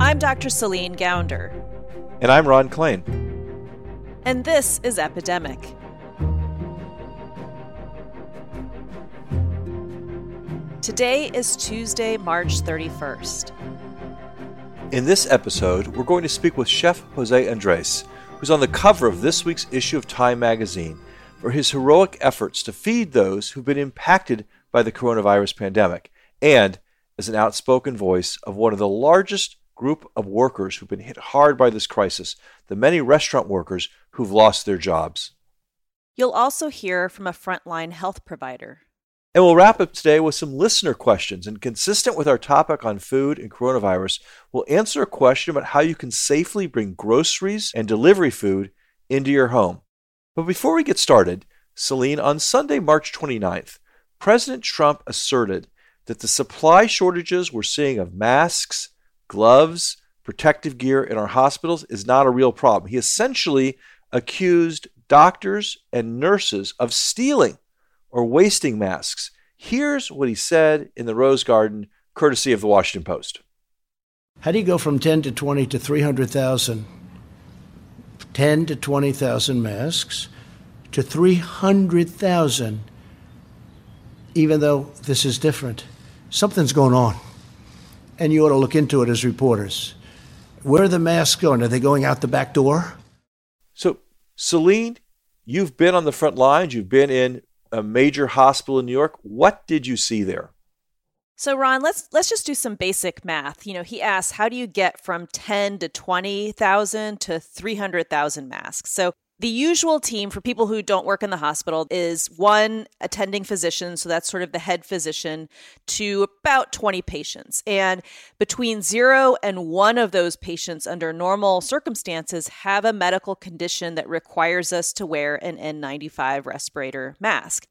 I'm Dr. Celine Gounder. And I'm Ron Klain. And this is Epidemic. Today is Tuesday, March 31st. In this episode, we're going to speak with Chef Jose Andres, who's on the cover of this week's issue of Time magazine for his heroic efforts to feed those who've been impacted by the coronavirus pandemic, and as an outspoken voice of one of the largest group of workers who've been hit hard by this crisis, the many restaurant workers who've lost their jobs. You'll also hear from a frontline health provider. And we'll wrap up today with some listener questions. And consistent with our topic on food and coronavirus, we'll answer a question about how you can safely bring groceries and delivery food into your home. But before we get started, Celine, on Sunday, March 29th, President Trump asserted that the supply shortages we're seeing of masks, gloves, protective gear in our hospitals is not a real problem. He essentially accused doctors and nurses of stealing or wasting masks. Here's what he said in the Rose Garden, courtesy of the Washington Post. How do you go from 10 to 20 to 300,000? 10 to 20,000 masks to 300,000, even though this is different. Something's going on, and you ought to look into it as reporters. Where are the masks going? Are they going out the back door? So, Celine, you've been on the front lines, you've been in a major hospital in New York. What did you see there? So Ron, let's let's just do some basic math. You know, he asks, how do you get from 10 to 20,000 to 300,000 masks? So the usual team for people who don't work in the hospital is one attending physician, so that's sort of the head physician, to about 20 patients. And between zero and one of those patients under normal circumstances have a medical condition that requires us to wear an N95 respirator mask.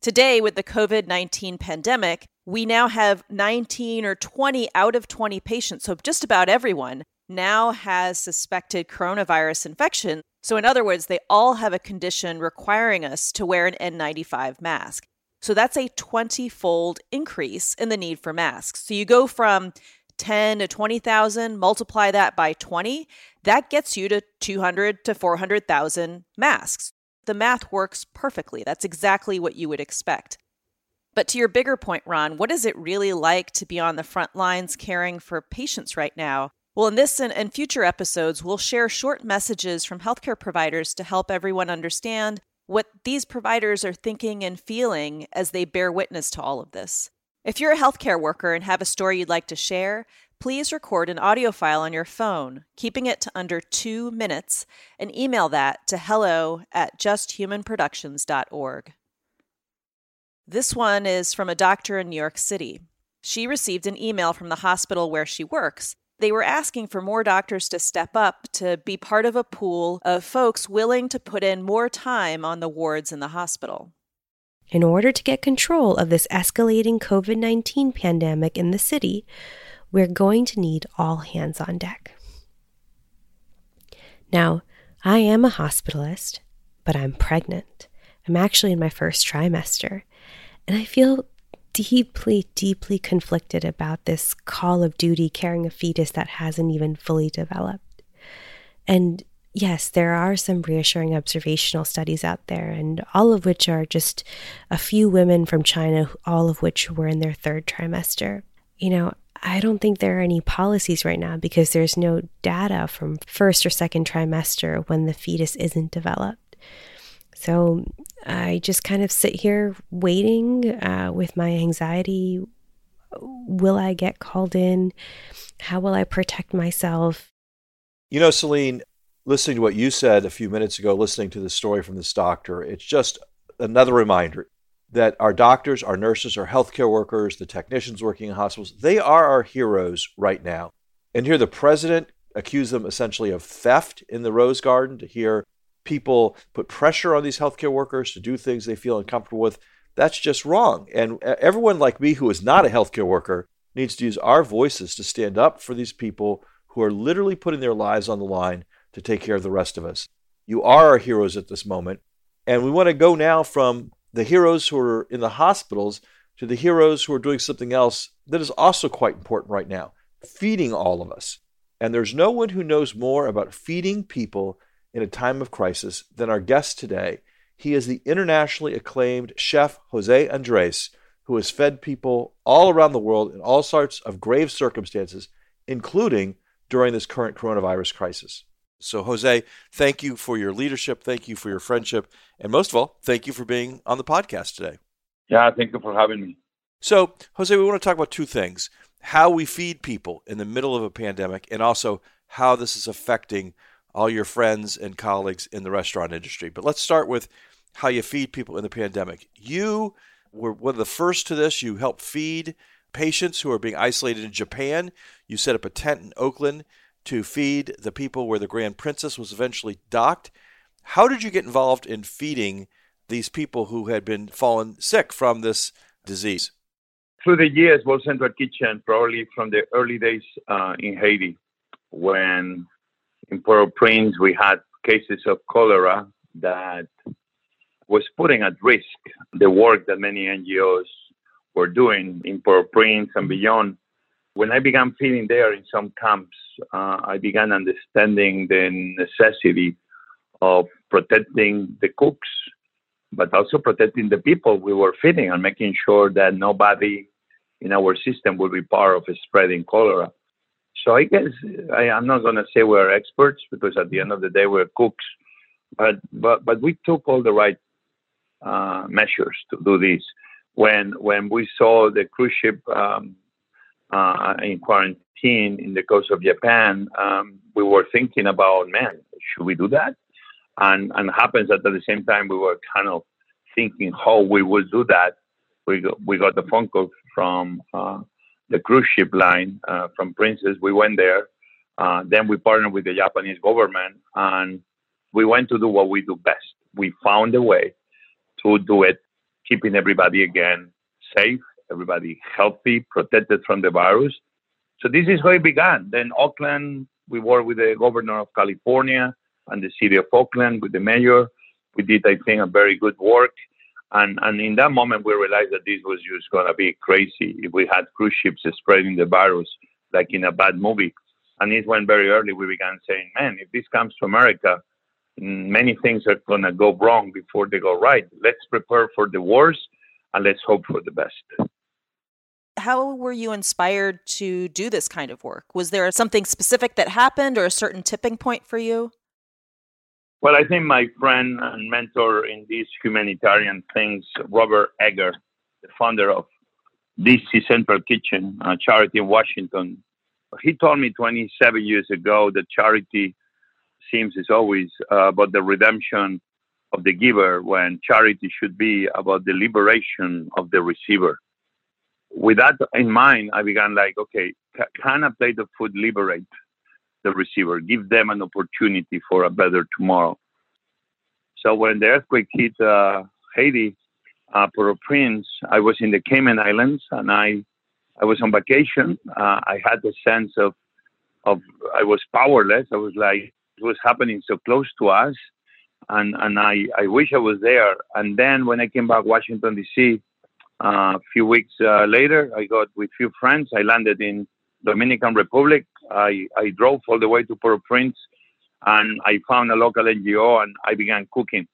Today, with the COVID 19 pandemic, we now have 19 or 20 out of 20 patients, so just about everyone now has suspected coronavirus infection. So, in other words, they all have a condition requiring us to wear an N95 mask. So, that's a 20 fold increase in the need for masks. So, you go from 10 to 20,000, multiply that by 20, that gets you to 200 to 400,000 masks. The math works perfectly. That's exactly what you would expect. But to your bigger point, Ron, what is it really like to be on the front lines caring for patients right now? Well, in this and, and future episodes, we'll share short messages from healthcare providers to help everyone understand what these providers are thinking and feeling as they bear witness to all of this. If you're a healthcare worker and have a story you'd like to share, please record an audio file on your phone, keeping it to under two minutes, and email that to hello at justhumanproductions.org. This one is from a doctor in New York City. She received an email from the hospital where she works they were asking for more doctors to step up to be part of a pool of folks willing to put in more time on the wards in the hospital. In order to get control of this escalating COVID 19 pandemic in the city, we're going to need all hands on deck. Now, I am a hospitalist, but I'm pregnant. I'm actually in my first trimester, and I feel deeply, deeply conflicted about this call of duty carrying a fetus that hasn't even fully developed. And yes, there are some reassuring observational studies out there, and all of which are just a few women from China, all of which were in their third trimester. You know, I don't think there are any policies right now because there's no data from first or second trimester when the fetus isn't developed. So I just kind of sit here waiting uh, with my anxiety. Will I get called in? How will I protect myself? You know, Celine, listening to what you said a few minutes ago, listening to the story from this doctor, it's just another reminder that our doctors, our nurses, our healthcare workers, the technicians working in hospitals, they are our heroes right now. And here the president accused them essentially of theft in the Rose Garden to hear people put pressure on these healthcare workers to do things they feel uncomfortable with. That's just wrong. And everyone like me who is not a healthcare worker needs to use our voices to stand up for these people who are literally putting their lives on the line to take care of the rest of us. You are our heroes at this moment. And we want to go now from the heroes who are in the hospitals to the heroes who are doing something else that is also quite important right now feeding all of us. And there's no one who knows more about feeding people in a time of crisis than our guest today. He is the internationally acclaimed chef Jose Andres, who has fed people all around the world in all sorts of grave circumstances, including during this current coronavirus crisis. So, Jose, thank you for your leadership. Thank you for your friendship. And most of all, thank you for being on the podcast today. Yeah, thank you for having me. So, Jose, we want to talk about two things how we feed people in the middle of a pandemic, and also how this is affecting all your friends and colleagues in the restaurant industry. But let's start with how you feed people in the pandemic. You were one of the first to this. You helped feed patients who are being isolated in Japan. You set up a tent in Oakland to feed the people where the Grand Princess was eventually docked. How did you get involved in feeding these people who had been fallen sick from this disease? Through the years, World Central Kitchen, probably from the early days uh, in Haiti, when in Port-au-Prince we had cases of cholera that was putting at risk the work that many NGOs were doing in Port-au-Prince and beyond. When I began feeding there in some camps, uh, I began understanding the necessity of protecting the cooks, but also protecting the people we were feeding and making sure that nobody in our system would be part of spreading cholera. So I guess I, am not going to say we're experts because at the end of the day we're cooks, but but but we took all the right uh, measures to do this. When when we saw the cruise ship um, uh, in quarantine in the coast of Japan, um, we were thinking about, man, should we do that? And and happens that at the same time we were kind of thinking how we will do that. We got, we got the phone call from uh, the cruise ship line uh, from Princess. We went there. Uh, then we partnered with the Japanese government and we went to do what we do best. We found a way to do it, keeping everybody again safe, everybody healthy, protected from the virus. So this is how it began. Then Oakland, we worked with the governor of California and the city of Oakland with the mayor. We did, I think, a very good work. And, and in that moment, we realized that this was just going to be crazy if we had cruise ships spreading the virus like in a bad movie. And it went very early. We began saying, man, if this comes to America, many things are going to go wrong before they go right. Let's prepare for the worst and let's hope for the best. How were you inspired to do this kind of work? Was there something specific that happened or a certain tipping point for you? Well, I think my friend and mentor in these humanitarian things, Robert Egger, the founder of DC Central Kitchen, a charity in Washington, he told me 27 years ago that charity seems is always uh, about the redemption of the giver when charity should be about the liberation of the receiver. With that in mind, I began like, okay, can a plate of food liberate the receiver, give them an opportunity for a better tomorrow? So when the earthquake hit uh, Haiti, uh, Port-au-Prince, I was in the Cayman Islands and I, I was on vacation. Uh, I had the sense of, of I was powerless. I was like, it was happening so close to us, and and I I wish I was there. And then when I came back Washington D.C. Uh, a few weeks uh, later, I got with few friends. I landed in Dominican Republic. I I drove all the way to Port-au-Prince, and I found a local NGO, and I began cooking.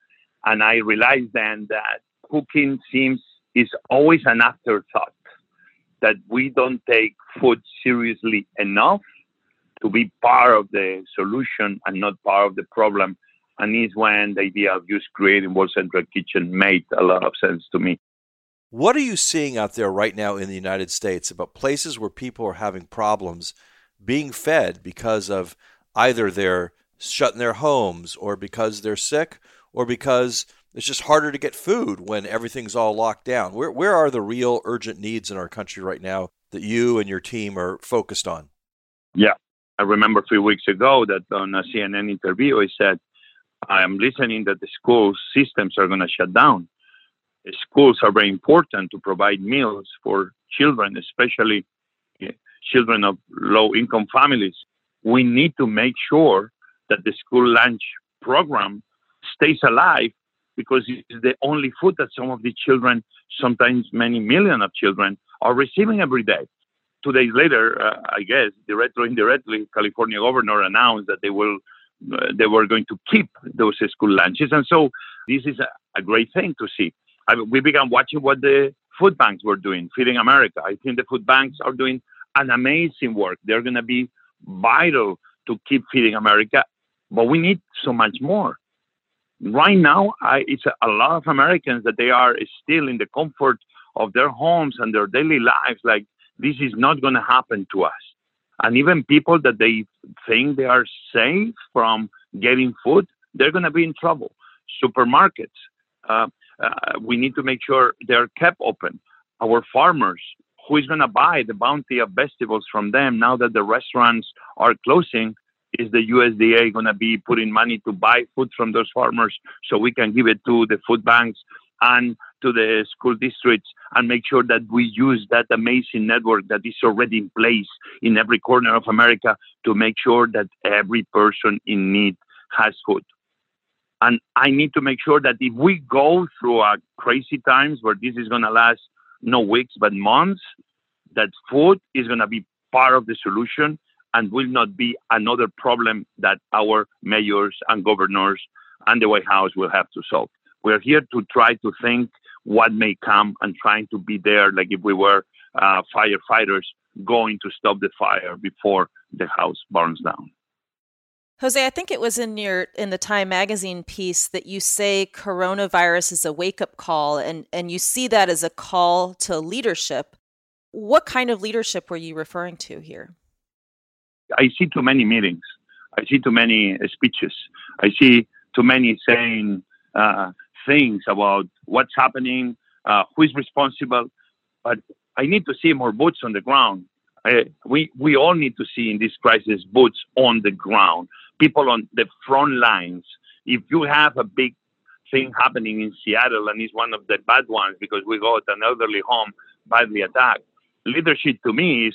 And I realized then that cooking seems is always an afterthought. That we don't take food seriously enough to be part of the solution and not part of the problem. And is when the idea of just creating World Central Kitchen made a lot of sense to me. What are you seeing out there right now in the United States about places where people are having problems being fed because of either they're shut in their homes or because they're sick or because it's just harder to get food when everything's all locked down? Where, where are the real urgent needs in our country right now that you and your team are focused on? Yeah, I remember a few weeks ago that on a CNN interview, I said, I am listening that the school systems are going to shut down. The schools are very important to provide meals for children, especially children of low income families. We need to make sure that the school lunch program stays alive because it's the only food that some of the children, sometimes many million of children, are receiving every day two days later, uh, I guess, directly or indirectly, California governor announced that they will uh, they were going to keep those school lunches, and so this is a, a great thing to see. I we began watching what the food banks were doing, feeding America. I think the food banks are doing an amazing work. They're going to be vital to keep feeding America, but we need so much more. Right now, I, it's a, a lot of Americans that they are still in the comfort of their homes and their daily lives. Like this is not going to happen to us. And even people that they think they are safe from getting food, they're going to be in trouble. Supermarkets, uh, uh, we need to make sure they're kept open. Our farmers, who is going to buy the bounty of vegetables from them now that the restaurants are closing? Is the USDA going to be putting money to buy food from those farmers so we can give it to the food banks and to the school districts and make sure that we use that amazing network that is already in place in every corner of America to make sure that every person in need has food. And I need to make sure that if we go through a crazy times where this is going to last no weeks but months, that food is going to be part of the solution and will not be another problem that our mayors and governors and the White House will have to solve. We're here to try to think what may come and trying to be there like if we were uh, firefighters going to stop the fire before the house burns down. Jose, I think it was in your in the Time magazine piece that you say coronavirus is a wake-up call and and you see that as a call to leadership. What kind of leadership were you referring to here? I see too many meetings. I see too many speeches. I see too many saying uh, things about what's happening, uh, who is responsible. But I need to see more boots on the ground. I, we we all need to see in this crisis boots on the ground people on the front lines. If you have a big thing happening in Seattle and it's one of the bad ones because we got an elderly home badly attacked, leadership to me is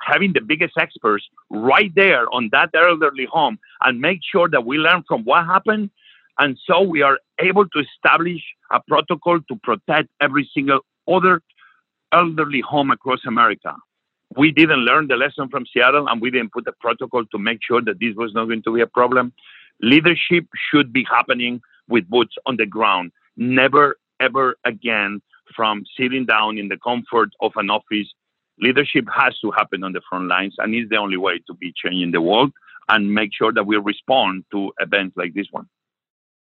having the biggest experts right there on that elderly home and make sure that we learn from what happened. And so we are able to establish a protocol to protect every single other elderly home across America we didn't learn the lesson from Seattle and we didn't put a protocol to make sure that this was not going to be a problem. Leadership should be happening with boots on the ground. Never, ever again from sitting down in the comfort of an office. Leadership has to happen on the front lines and is the only way to be changing the world and make sure that we respond to events like this one.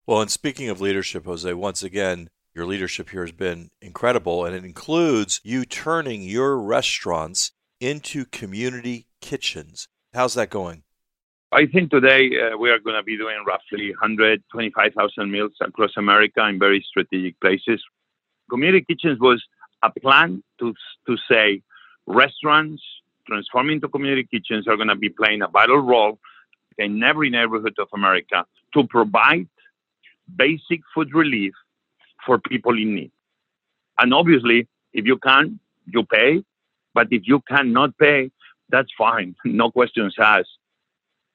Well, and speaking of leadership, Jose, once again, your leadership here has been incredible, and it includes you turning your restaurants into community kitchens. How's that going? I think today uh, we are going to be doing roughly 125,000 meals across America in very strategic places. Community kitchens was a plan to, to say restaurants transforming into community kitchens are going to be playing a vital role in every neighborhood of America to provide basic food relief for people in need. And obviously, if you can, you pay. But if you cannot pay, that's fine. No questions asked.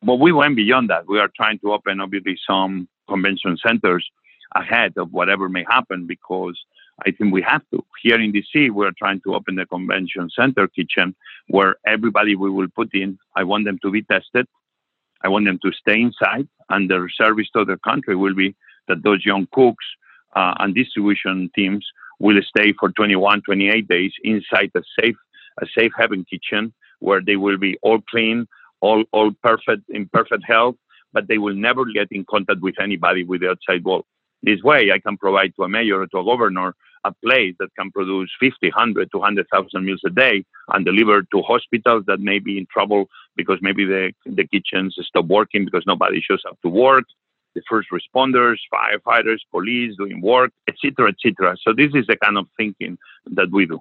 But we went beyond that. We are trying to open, obviously, some convention centers ahead of whatever may happen because I think we have to. Here in DC, we're trying to open the convention center kitchen where everybody we will put in, I want them to be tested. I want them to stay inside, and their service to the country will be that those young cooks uh, and distribution teams will stay for 21, 28 days inside a safe a safe haven kitchen where they will be all clean, all, all perfect, in perfect health, but they will never get in contact with anybody with the outside world. This way, I can provide to a mayor or to a governor a place that can produce 50, 100, 200,000 meals a day and deliver to hospitals that may be in trouble because maybe the, the kitchens stop working because nobody shows up to work, the first responders, firefighters, police doing work, etc., etc. So this is the kind of thinking that we do.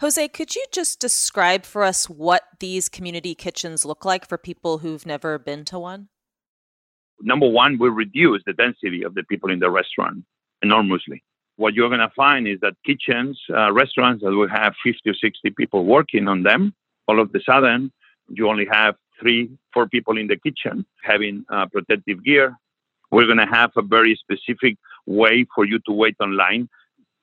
Jose, could you just describe for us what these community kitchens look like for people who've never been to one? Number one, we reduce the density of the people in the restaurant enormously. What you're going to find is that kitchens, uh, restaurants that will have 50 or 60 people working on them, all of a sudden, you only have three, four people in the kitchen having uh, protective gear. We're going to have a very specific way for you to wait online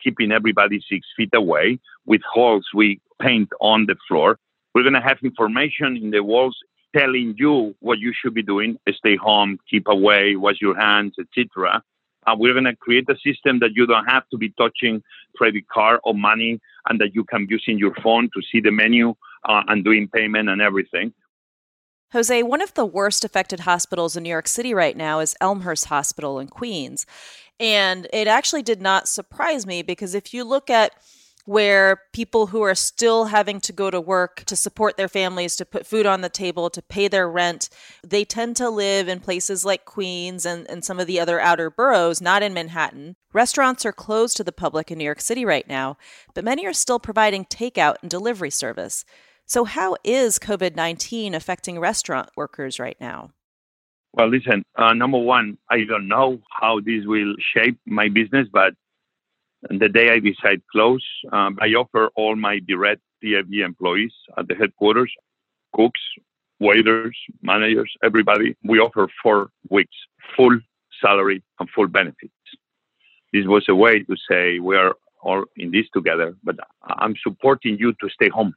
keeping everybody six feet away with holes we paint on the floor. We're going to have information in the walls telling you what you should be doing stay home keep away wash your hands etc uh, we're going to create a system that you don't have to be touching credit card or money and that you can use in your phone to see the menu uh, and doing payment and everything Jose, one of the worst affected hospitals in New York City right now is Elmhurst Hospital in Queens. And it actually did not surprise me because if you look at where people who are still having to go to work to support their families, to put food on the table, to pay their rent, they tend to live in places like Queens and, and some of the other outer boroughs, not in Manhattan. Restaurants are closed to the public in New York City right now, but many are still providing takeout and delivery service. So, how is COVID 19 affecting restaurant workers right now? Well, listen, uh, number one, I don't know how this will shape my business, but the day I decide close, um, I offer all my direct TFG employees at the headquarters, cooks, waiters, managers, everybody, we offer four weeks full salary and full benefits. This was a way to say we are all in this together, but I'm supporting you to stay home.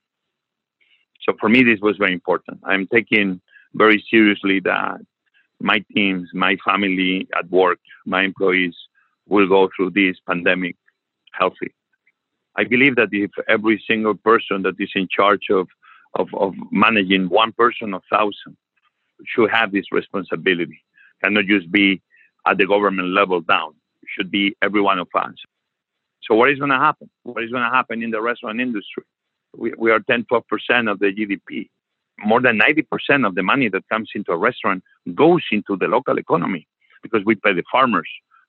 So for me, this was very important. I'm taking very seriously that my teams, my family at work, my employees will go through this pandemic healthy. I believe that if every single person that is in charge of, of, of managing one person or thousand should have this responsibility, cannot just be at the government level down, it should be every one of us. So what is going to happen? What is going to happen in the restaurant industry? We, we are 10, 12% of the GDP. More than 90% of the money that comes into a restaurant goes into the local economy because we pay the farmers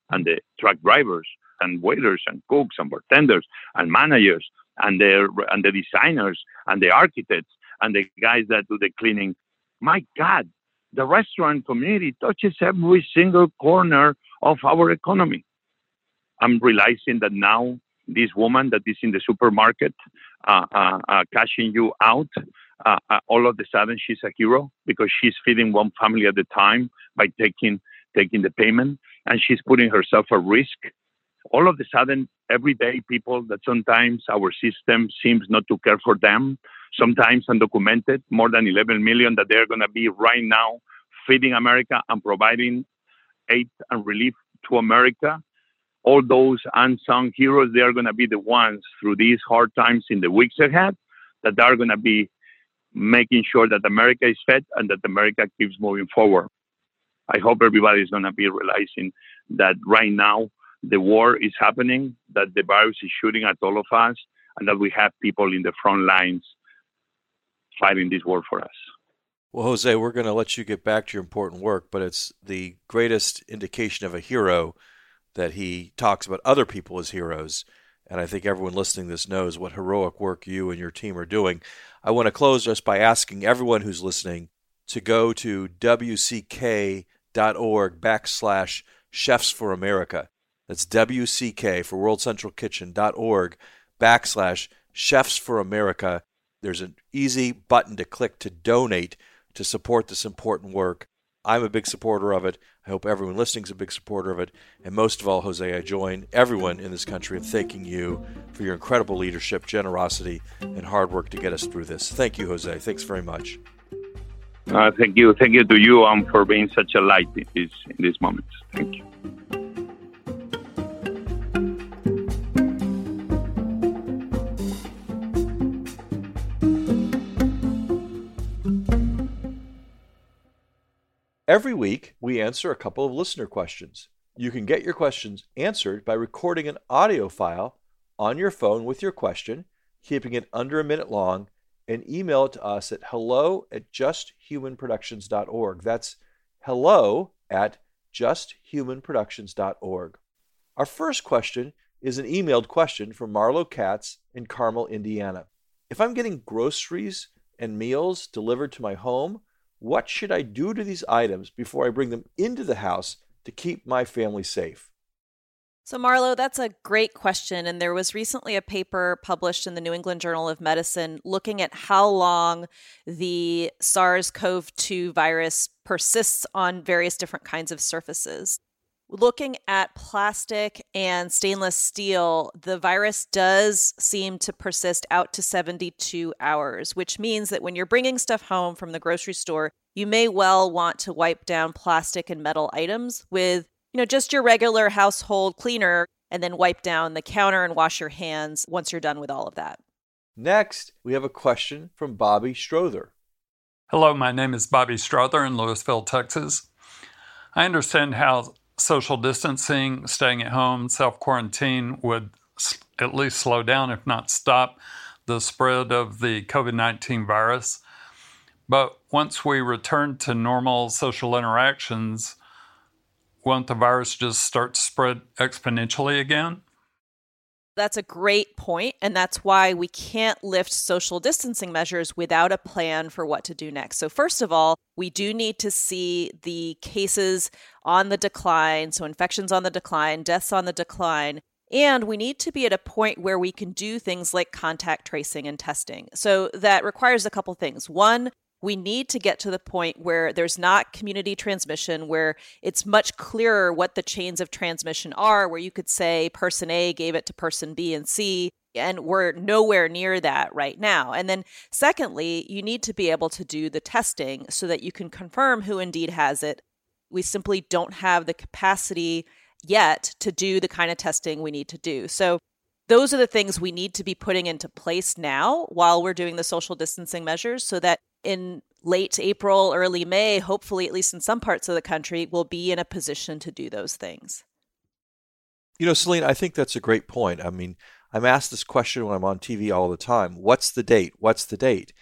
and the truck drivers and waiters and cooks and bartenders and managers and the and the designers and the architects and the guys that do the cleaning. My God, the restaurant community touches every single corner of our economy. I'm realizing that now this woman that is in the supermarket uh, uh, uh, cashing you out, uh, uh, all of a sudden she's a hero because she's feeding one family at a time by taking taking the payment, and she's putting herself at risk all of a sudden, everyday people that sometimes our system seems not to care for them, sometimes undocumented, more than 11 million that they're going to be right now feeding America and providing aid and relief to America. All those unsung heroes, they are going to be the ones through these hard times in the weeks ahead that are going to be making sure that America is fed and that America keeps moving forward. I hope everybody is going to be realizing that right now the war is happening, that the virus is shooting at all of us, and that we have people in the front lines fighting this war for us. Well, Jose, we're going to let you get back to your important work, but it's the greatest indication of a hero that he talks about other people as heroes. And I think everyone listening to this knows what heroic work you and your team are doing. I want to close just by asking everyone who's listening to go to wck.org backslash chefs for America. That's WCK for worldcentralkitchen.org backslash chefs for America. There's an easy button to click to donate to support this important work. I'm a big supporter of it. I hope everyone listening is a big supporter of it. And most of all, Jose, I join everyone in this country in thanking you for your incredible leadership, generosity, and hard work to get us through this. Thank you, Jose. Thanks very much. Uh, thank you. Thank you to you um, for being such a light in these, in these moments. Thank you. Every week, we answer a couple of listener questions. You can get your questions answered by recording an audio file on your phone with your question, keeping it under a minute long, and email it to us at hello at justhumanproductions.org. That's hello at justhumanproductions.org. Our first question is an emailed question from Marlo Katz in Carmel, Indiana. If I'm getting groceries and meals delivered to my home, what should I do to these items before I bring them into the house to keep my family safe? So, Marlo, that's a great question. And there was recently a paper published in the New England Journal of Medicine looking at how long the SARS CoV 2 virus persists on various different kinds of surfaces. Looking at plastic and stainless steel, the virus does seem to persist out to 72 hours, which means that when you're bringing stuff home from the grocery store, you may well want to wipe down plastic and metal items with, you know, just your regular household cleaner and then wipe down the counter and wash your hands once you're done with all of that. Next, we have a question from Bobby Strother. Hello, my name is Bobby Strother in Lewisville, Texas. I understand how social distancing, staying at home, self quarantine would at least slow down, if not stop, the spread of the COVID 19 virus. But once we return to normal social interactions, won't the virus just start to spread exponentially again? That's a great point, and that's why we can't lift social distancing measures without a plan for what to do next. So, first of all, we do need to see the cases on the decline, so infections on the decline, deaths on the decline, and we need to be at a point where we can do things like contact tracing and testing. So that requires a couple things. One, we need to get to the point where there's not community transmission, where it's much clearer what the chains of transmission are, where you could say person A gave it to person B and C, and we're nowhere near that right now. And then, secondly, you need to be able to do the testing so that you can confirm who indeed has it. We simply don't have the capacity yet to do the kind of testing we need to do. So, those are the things we need to be putting into place now while we're doing the social distancing measures so that in late April, early May, hopefully, at least in some parts of the country, will be in a position to do those things. You know, Celine, I think that's a great point. I mean, I'm asked this question when I'm on TV all the time What's the date? What's the date?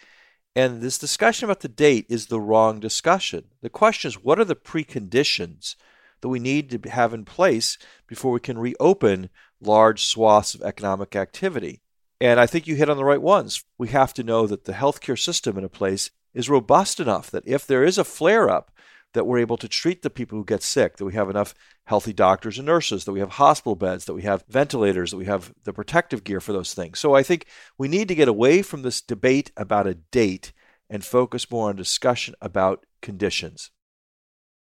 And this discussion about the date is the wrong discussion. The question is what are the preconditions that we need to have in place before we can reopen large swaths of economic activity? And I think you hit on the right ones. We have to know that the healthcare system in a place is robust enough that if there is a flare up, that we're able to treat the people who get sick, that we have enough healthy doctors and nurses, that we have hospital beds, that we have ventilators, that we have the protective gear for those things. So I think we need to get away from this debate about a date and focus more on discussion about conditions.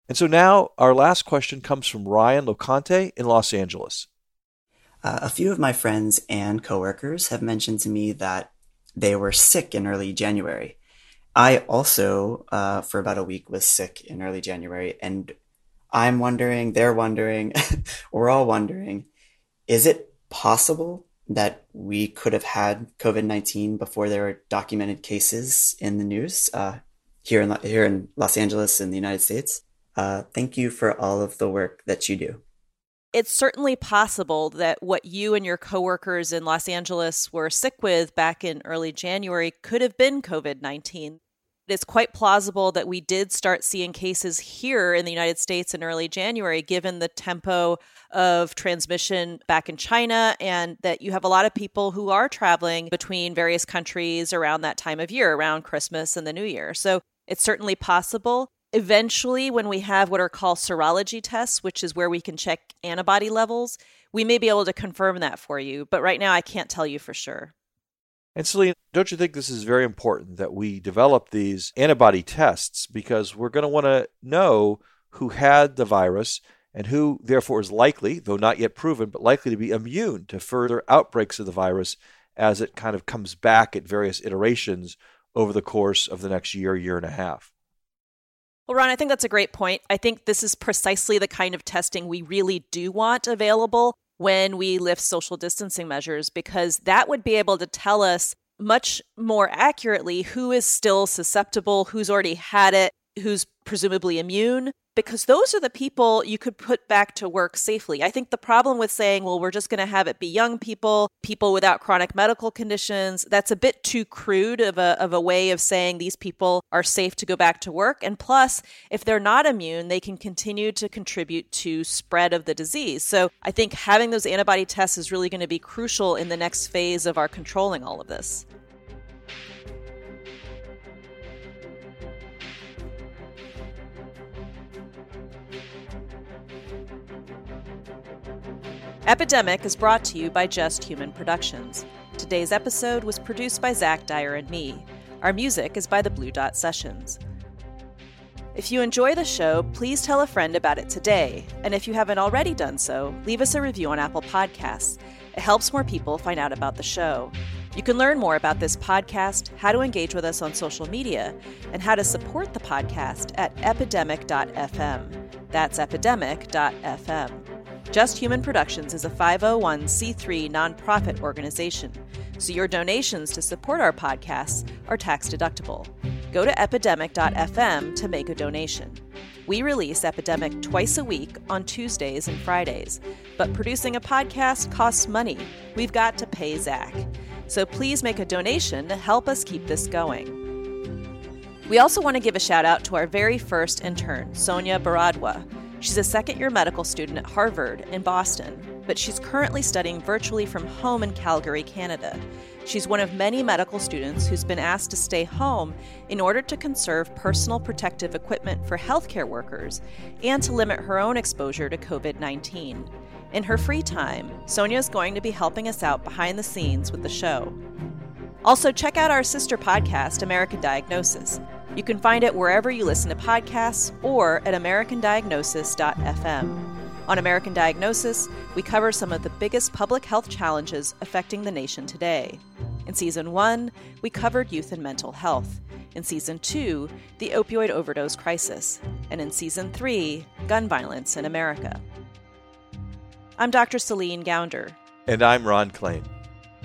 And so now our last question comes from Ryan Locante in Los Angeles. Uh, a few of my friends and coworkers have mentioned to me that they were sick in early January. I also, uh, for about a week, was sick in early January, and I'm wondering, they're wondering, we're all wondering, is it possible that we could have had COVID 19 before there were documented cases in the news uh, here, in, here in Los Angeles in the United States? Uh, thank you for all of the work that you do it's certainly possible that what you and your coworkers in Los Angeles were sick with back in early January could have been COVID 19. It's quite plausible that we did start seeing cases here in the United States in early January, given the tempo of transmission back in China, and that you have a lot of people who are traveling between various countries around that time of year, around Christmas and the New Year. So it's certainly possible. Eventually, when we have what are called serology tests, which is where we can check antibody levels, we may be able to confirm that for you. But right now, I can't tell you for sure. And Celine, don't you think this is very important that we develop these antibody tests because we're going to want to know who had the virus and who, therefore, is likely, though not yet proven, but likely to be immune to further outbreaks of the virus as it kind of comes back at various iterations over the course of the next year, year and a half? Well, Ron, I think that's a great point. I think this is precisely the kind of testing we really do want available when we lift social distancing measures, because that would be able to tell us much more accurately who is still susceptible, who's already had it, who's presumably immune, because those are the people you could put back to work safely. I think the problem with saying, well, we're just going to have it be young people, people without chronic medical conditions, that's a bit too crude of a, of a way of saying these people are safe to go back to work. And plus, if they're not immune, they can continue to contribute to spread of the disease. So I think having those antibody tests is really going to be crucial in the next phase of our controlling all of this. Epidemic is brought to you by Just Human Productions. Today's episode was produced by Zach Dyer and me. Our music is by the Blue Dot Sessions. If you enjoy the show, please tell a friend about it today. And if you haven't already done so, leave us a review on Apple Podcasts. It helps more people find out about the show. You can learn more about this podcast, how to engage with us on social media, and how to support the podcast at epidemic.fm. That's epidemic.fm. Just Human Productions is a 501c3 nonprofit organization, so your donations to support our podcasts are tax deductible. Go to epidemic.fm to make a donation. We release Epidemic twice a week on Tuesdays and Fridays, but producing a podcast costs money. We've got to pay Zach. So please make a donation to help us keep this going. We also want to give a shout out to our very first intern, Sonia Baradwa. She's a second year medical student at Harvard in Boston, but she's currently studying virtually from home in Calgary, Canada. She's one of many medical students who's been asked to stay home in order to conserve personal protective equipment for healthcare workers and to limit her own exposure to COVID 19. In her free time, Sonia is going to be helping us out behind the scenes with the show. Also, check out our sister podcast, American Diagnosis. You can find it wherever you listen to podcasts or at AmericanDiagnosis.fm. On American Diagnosis, we cover some of the biggest public health challenges affecting the nation today. In Season 1, we covered youth and mental health. In Season 2, the opioid overdose crisis. And in Season 3, gun violence in America. I'm Dr. Celine Gounder. And I'm Ron Klain.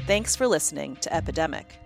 Thanks for listening to Epidemic.